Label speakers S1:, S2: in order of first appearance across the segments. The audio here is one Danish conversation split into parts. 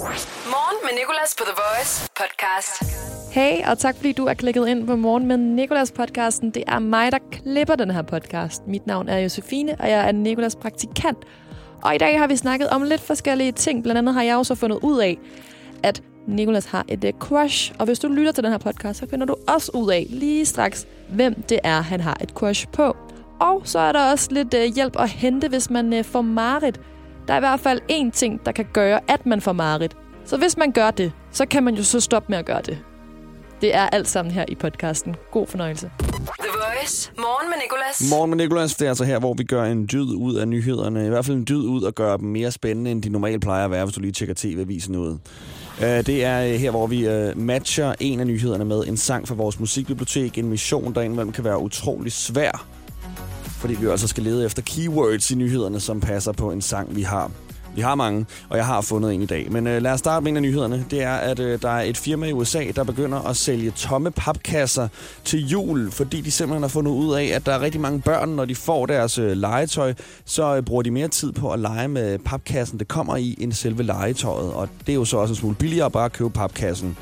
S1: Morgen med Nicolas på The Voice podcast.
S2: Hey, og tak fordi du er klikket ind på Morgen med Nicolas podcasten. Det er mig, der klipper den her podcast. Mit navn er Josefine, og jeg er Nicolas praktikant. Og i dag har vi snakket om lidt forskellige ting. Blandt andet har jeg også fundet ud af, at Nicolas har et uh, crush. Og hvis du lytter til den her podcast, så finder du også ud af lige straks, hvem det er, han har et crush på. Og så er der også lidt uh, hjælp at hente, hvis man uh, får marit. Der er i hvert fald én ting, der kan gøre, at man får marit. Så hvis man gør det, så kan man jo så stoppe med at gøre det. Det er alt sammen her i podcasten. God fornøjelse.
S1: The Voice. Morgen med Nicolas.
S3: Morgen med Nicolas, det er altså her, hvor vi gør en dyd ud af nyhederne. I hvert fald en dyd ud og gøre dem mere spændende, end de normalt plejer at være, hvis du lige tjekker TV-avisen ud. Uh, det er uh, her, hvor vi uh, matcher en af nyhederne med en sang fra vores musikbibliotek. En mission, der indimellem kan være utrolig svær. Fordi vi altså skal lede efter keywords i nyhederne, som passer på en sang, vi har. Vi har mange, og jeg har fundet en i dag. Men øh, lad os starte med en af nyhederne. Det er, at øh, der er et firma i USA, der begynder at sælge tomme papkasser til jul, fordi de simpelthen har fundet ud af, at der er rigtig mange børn, når de får deres øh, legetøj, så øh, bruger de mere tid på at lege med papkassen, det kommer i, end selve legetøjet. Og det er jo så også en smule billigere bare at købe papkassen.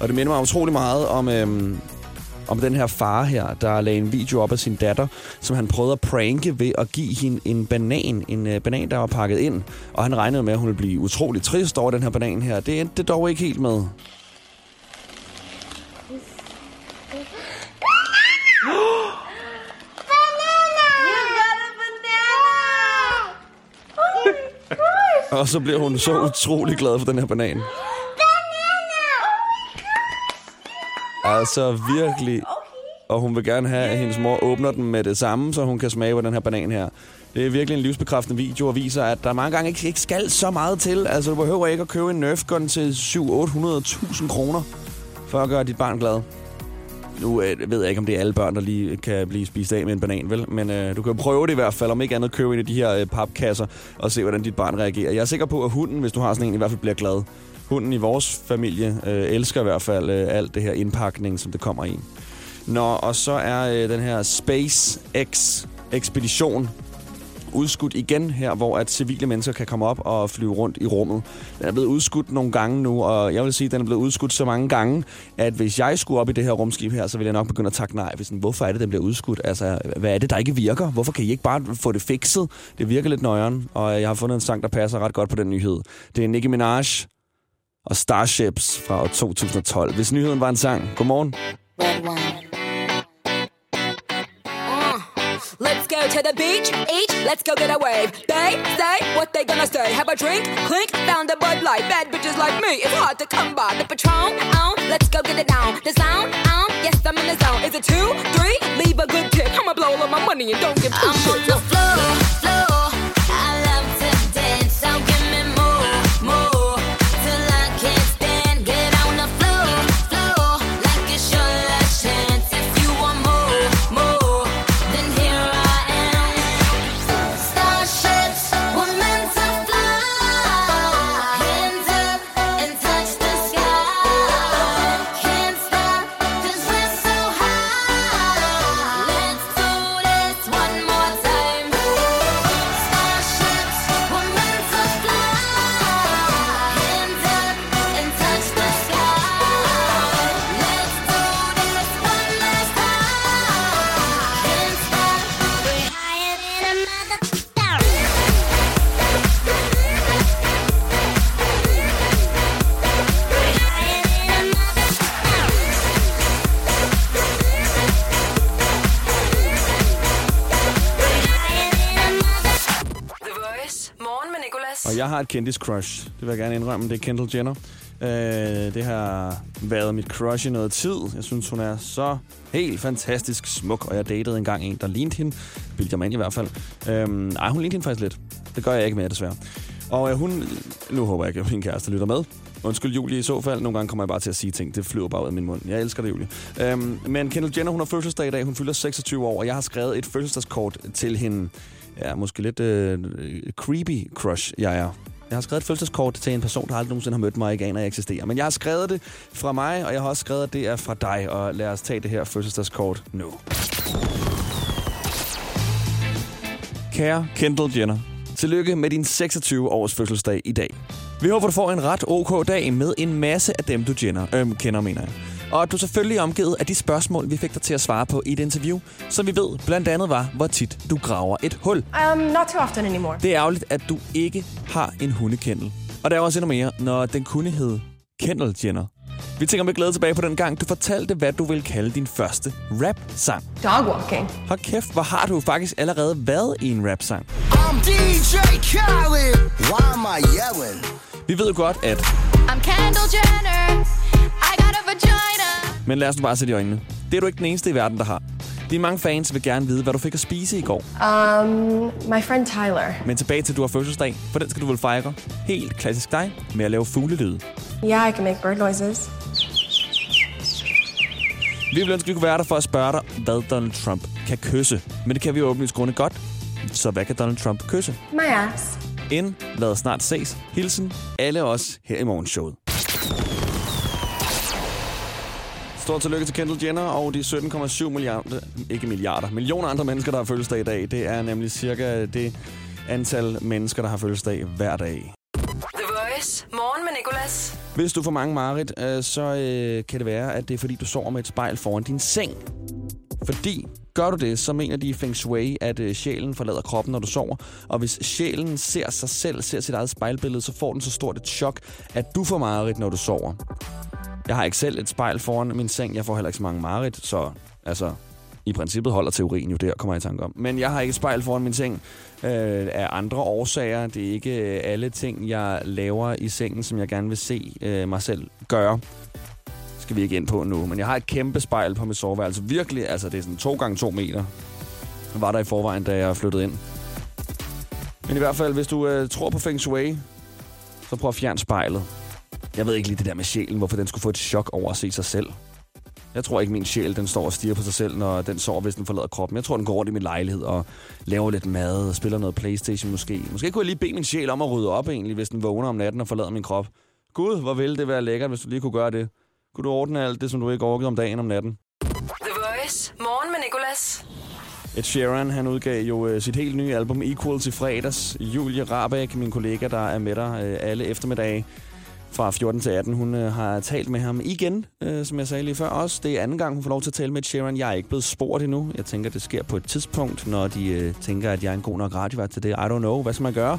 S3: Og det minder mig utrolig meget om... Øh, om den her far her, der lagde en video op af sin datter, som han prøvede at pranke ved at give hende en banan, en uh, banan, der var pakket ind. Og han regnede med, at hun ville blive utrolig trist over den her banan her. Det endte det dog ikke helt med. Og så bliver hun så utrolig glad for den her banan. Altså virkelig. Og hun vil gerne have, at hendes mor åbner den med det samme, så hun kan smage på den her banan her. Det er virkelig en livsbekræftende video og viser, at der mange gange ikke, ikke skal så meget til. Altså, du behøver ikke at købe en Nerf gun til 700-800.000 kroner for at gøre dit barn glad. Nu øh, ved jeg ikke, om det er alle børn, der lige kan blive spist af med en banan, vel? Men øh, du kan prøve det i hvert fald, om ikke andet købe en af de her øh, papkasser og se, hvordan dit barn reagerer. Jeg er sikker på, at hunden, hvis du har sådan en, i hvert fald bliver glad. Hunden i vores familie øh, elsker i hvert fald øh, alt det her indpakning, som det kommer i. Nå, og så er øh, den her SpaceX-ekspedition udskudt igen her, hvor at civile mennesker kan komme op og flyve rundt i rummet. Den er blevet udskudt nogle gange nu, og jeg vil sige, at den er blevet udskudt så mange gange, at hvis jeg skulle op i det her rumskib her, så ville jeg nok begynde at takke nej. Hvis, hvorfor er det, den bliver udskudt? Altså, hvad er det, der ikke virker? Hvorfor kan I ikke bare få det fikset? Det virker lidt nøjeren, og jeg har fundet en sang, der passer ret godt på den nyhed. Det er Nicki Minaj og Starships fra år 2012. Hvis nyheden var en sang. Godmorgen.
S4: Uh, let's go to the beach, each, let's go get a wave. They say what they gonna say. Have a drink, clink, found a Bud Light. Bad bitches like me, it's hard to come by. The Patron, on, let's go get it down. The sound, on, yes, I'm in the zone. Is it two, three? Leave a good tip. I'ma blow all of my money and don't give two
S5: I'm on the floor, floor.
S3: Jeg har et kendis crush. Det vil jeg gerne indrømme. Det er Kendall Jenner. Øh, det har været mit crush i noget tid. Jeg synes, hun er så helt fantastisk smuk, og jeg datede engang en, der lignede hende. Bildte jeg mig ind i hvert fald. Øh, ej, hun lignede hende faktisk lidt. Det gør jeg ikke mere, desværre. Og øh, hun... Nu håber jeg ikke, at min kæreste lytter med. Undskyld, Julie, i så fald. Nogle gange kommer jeg bare til at sige ting. Det flyver bare ud af min mund. Jeg elsker det, Julie. Øhm, men Kendall Jenner, hun har fødselsdag i dag. Hun fylder 26 år, og jeg har skrevet et fødselsdagskort til hende. Ja, måske lidt øh, creepy crush, jeg er. Jeg har skrevet et fødselskort til en person, der aldrig nogensinde har mødt mig og ikke aner, at jeg eksisterer. Men jeg har skrevet det fra mig, og jeg har også skrevet, at det er fra dig. Og lad os tage det her fødselsdagskort nu. Kære Kendall Jenner, tillykke med din 26 års fødselsdag i dag. Vi håber, du får en ret ok dag med en masse af dem, du Jenner, øhm, kender mener jeg. Og at du selvfølgelig er omgivet af de spørgsmål, vi fik dig til at svare på i et interview, som vi ved blandt andet var, hvor tit du graver et hul.
S6: Um, not too often anymore.
S3: Det er ærgerligt, at du ikke har en hundekendel. Og der er også endnu mere, når den kunne hedde Kendall Jenner. Vi tænker med glæde tilbage på den gang, du fortalte, hvad du vil kalde din første rap-sang.
S6: Dog walking.
S3: Hold kæft, hvor har du faktisk allerede været i en rap-sang.
S7: I'm DJ Khaled. Why am I yelling?
S3: Vi ved jo godt, at...
S5: I'm Kendall Jenner.
S3: Men lad os nu bare sætte i øjnene. Det er du ikke den eneste i verden, der har. Dine mange fans vil gerne vide, hvad du fik at spise i går.
S6: Um, my friend Tyler.
S3: Men tilbage til, at du har fødselsdag, for den skal du vel fejre. Helt klassisk dig, med at lave fuglelyde.
S6: Yeah, I can make bird noises.
S3: Vi vil ønske, at vi kunne være der for at spørge dig, hvad Donald Trump kan kysse. Men det kan vi jo åbenlyst grunde godt. Så hvad kan Donald Trump kysse?
S6: My ass.
S3: Ind, lad os snart ses. Hilsen alle os her i morgenshowet. Stort tillykke til Kendall Jenner og de 17,7 milliarder, ikke milliarder, millioner andre mennesker, der har fødselsdag i dag. Det er nemlig cirka det antal mennesker, der har fødselsdag hver dag.
S1: The Voice. Morgen med Nicolas.
S3: Hvis du får mange mareridt, øh, så øh, kan det være, at det er fordi, du sover med et spejl foran din seng. Fordi gør du det, så mener de i Feng Shui, at øh, sjælen forlader kroppen, når du sover. Og hvis sjælen ser sig selv, ser sit eget spejlbillede, så får den så stort et chok, at du får mareridt, når du sover. Jeg har ikke selv et spejl foran min seng. Jeg får heller ikke så mange mareridt, så altså, i princippet holder teorien jo der, kommer jeg i tanke om. Men jeg har ikke et spejl foran min seng øh, af andre årsager. Det er ikke øh, alle ting, jeg laver i sengen, som jeg gerne vil se øh, mig selv gøre. Skal vi ikke ind på nu. Men jeg har et kæmpe spejl på mit soveværelse. Virkelig, altså det er sådan 2 gange 2 meter. Var der i forvejen, da jeg flyttede ind. Men i hvert fald, hvis du øh, tror på Feng Shui, så prøv at fjerne spejlet. Jeg ved ikke lige det der med sjælen, hvorfor den skulle få et chok over at se sig selv. Jeg tror ikke, min sjæl den står og stiger på sig selv, når den sover, hvis den forlader kroppen. Jeg tror, den går rundt i min lejlighed og laver lidt mad og spiller noget Playstation måske. Måske kunne jeg lige bede min sjæl om at rydde op egentlig, hvis den vågner om natten og forlader min krop. Gud, hvor ville det være lækkert, hvis du lige kunne gøre det. Kunne du ordne alt det, som du ikke orkede om dagen om natten?
S1: The Voice. Morgen med Nicolas.
S3: Ed Sheeran, han udgav jo øh, sit helt nye album Equals i fredags. Julie Rabeck, min kollega, der er med dig øh, alle eftermiddage fra 14 til 18, hun øh, har talt med ham igen, øh, som jeg sagde lige før også. Det er anden gang, hun får lov til at tale med Sharon. Jeg er ikke blevet spurgt endnu. Jeg tænker, det sker på et tidspunkt, når de øh, tænker, at jeg er en god nok radiovært til det. I don't know. Hvad skal man gøre?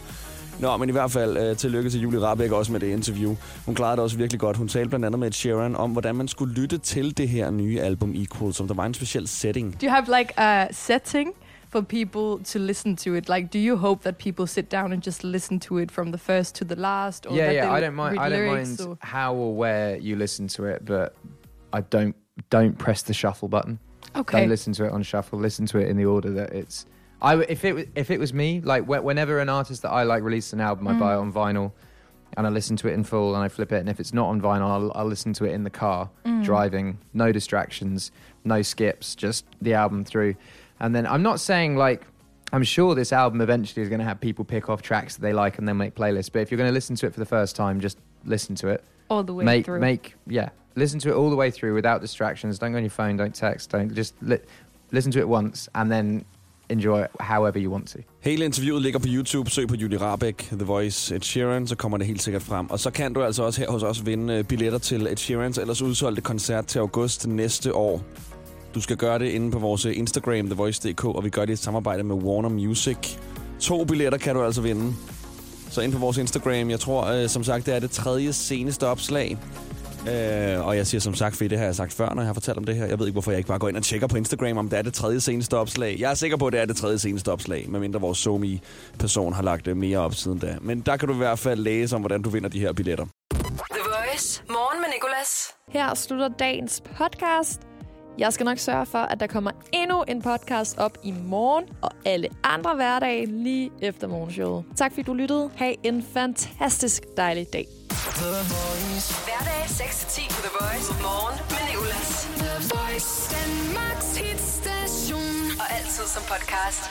S3: Nå, men i hvert fald øh, tillykke til Julie Rabeck også med det interview. Hun klarede det også virkelig godt. Hun talte blandt andet med Sharon om, hvordan man skulle lytte til det her nye album Equal, som der var en speciel setting.
S8: Do you have like a setting for people to listen to it? Like, do you hope that people sit down and just listen to it from the first to the last? Or
S9: yeah, yeah. I don't mind. I don't mind
S8: or-
S9: how or where you listen to it, but I don't don't press the shuffle button.
S8: Okay.
S9: Don't listen to it on shuffle. Listen to it in the order that it's. I if it if it was me, like whe- whenever an artist that I like releases an album, I buy it mm. on vinyl, and I listen to it in full, and I flip it. And if it's not on vinyl, I'll, I'll listen to it in the car, mm. driving, no distractions, no skips, just the album through. And then I'm not saying like. I'm sure this album eventually is going to have people pick off tracks that they like and then make playlists. But if you're going to listen to it for the first time, just listen to it
S8: all the way
S9: make
S8: through.
S9: make yeah listen to it all the way through without distractions don't go on your phone don't text don't just li- listen to it once and then enjoy it however you want to
S3: Hele interviewet ligger på YouTube. Søg på Julie Rabeck, The Voice, Ed Sheeran, så kommer det helt sikkert frem. Og så kan du altså også her hos os vinde øh, billetter til Ed Sheerans ellers udsolgte koncert til august næste år. Du skal gøre det inde på vores Instagram, TheVoice.dk, og vi gør det i et samarbejde med Warner Music. To billetter kan du altså vinde. Så ind på vores Instagram. Jeg tror, øh, som sagt, det er det tredje seneste opslag. Øh, og jeg siger som sagt, for det har jeg sagt før, når jeg har fortalt om det her. Jeg ved ikke, hvorfor jeg ikke bare går ind og tjekker på Instagram, om det er det tredje seneste opslag. Jeg er sikker på, at det er det tredje seneste opslag, medmindre vores SoMe-person har lagt øh, mere op siden da. Men der kan du i hvert fald læse om, hvordan du vinder de her billetter.
S1: The Voice. Morgen med Nicolas.
S2: Her slutter dagens podcast. Jeg skal nok sørge for, at der kommer endnu en podcast op i morgen, og alle andre hverdage lige efter morgenshowet. Tak fordi du lyttede. Ha' en fantastisk dejlig dag.
S1: Hverdag 6-10 på The Voice. Morgen med Nicolas.
S5: The Voice. Danmarks hitstation.
S1: Og altid som podcast.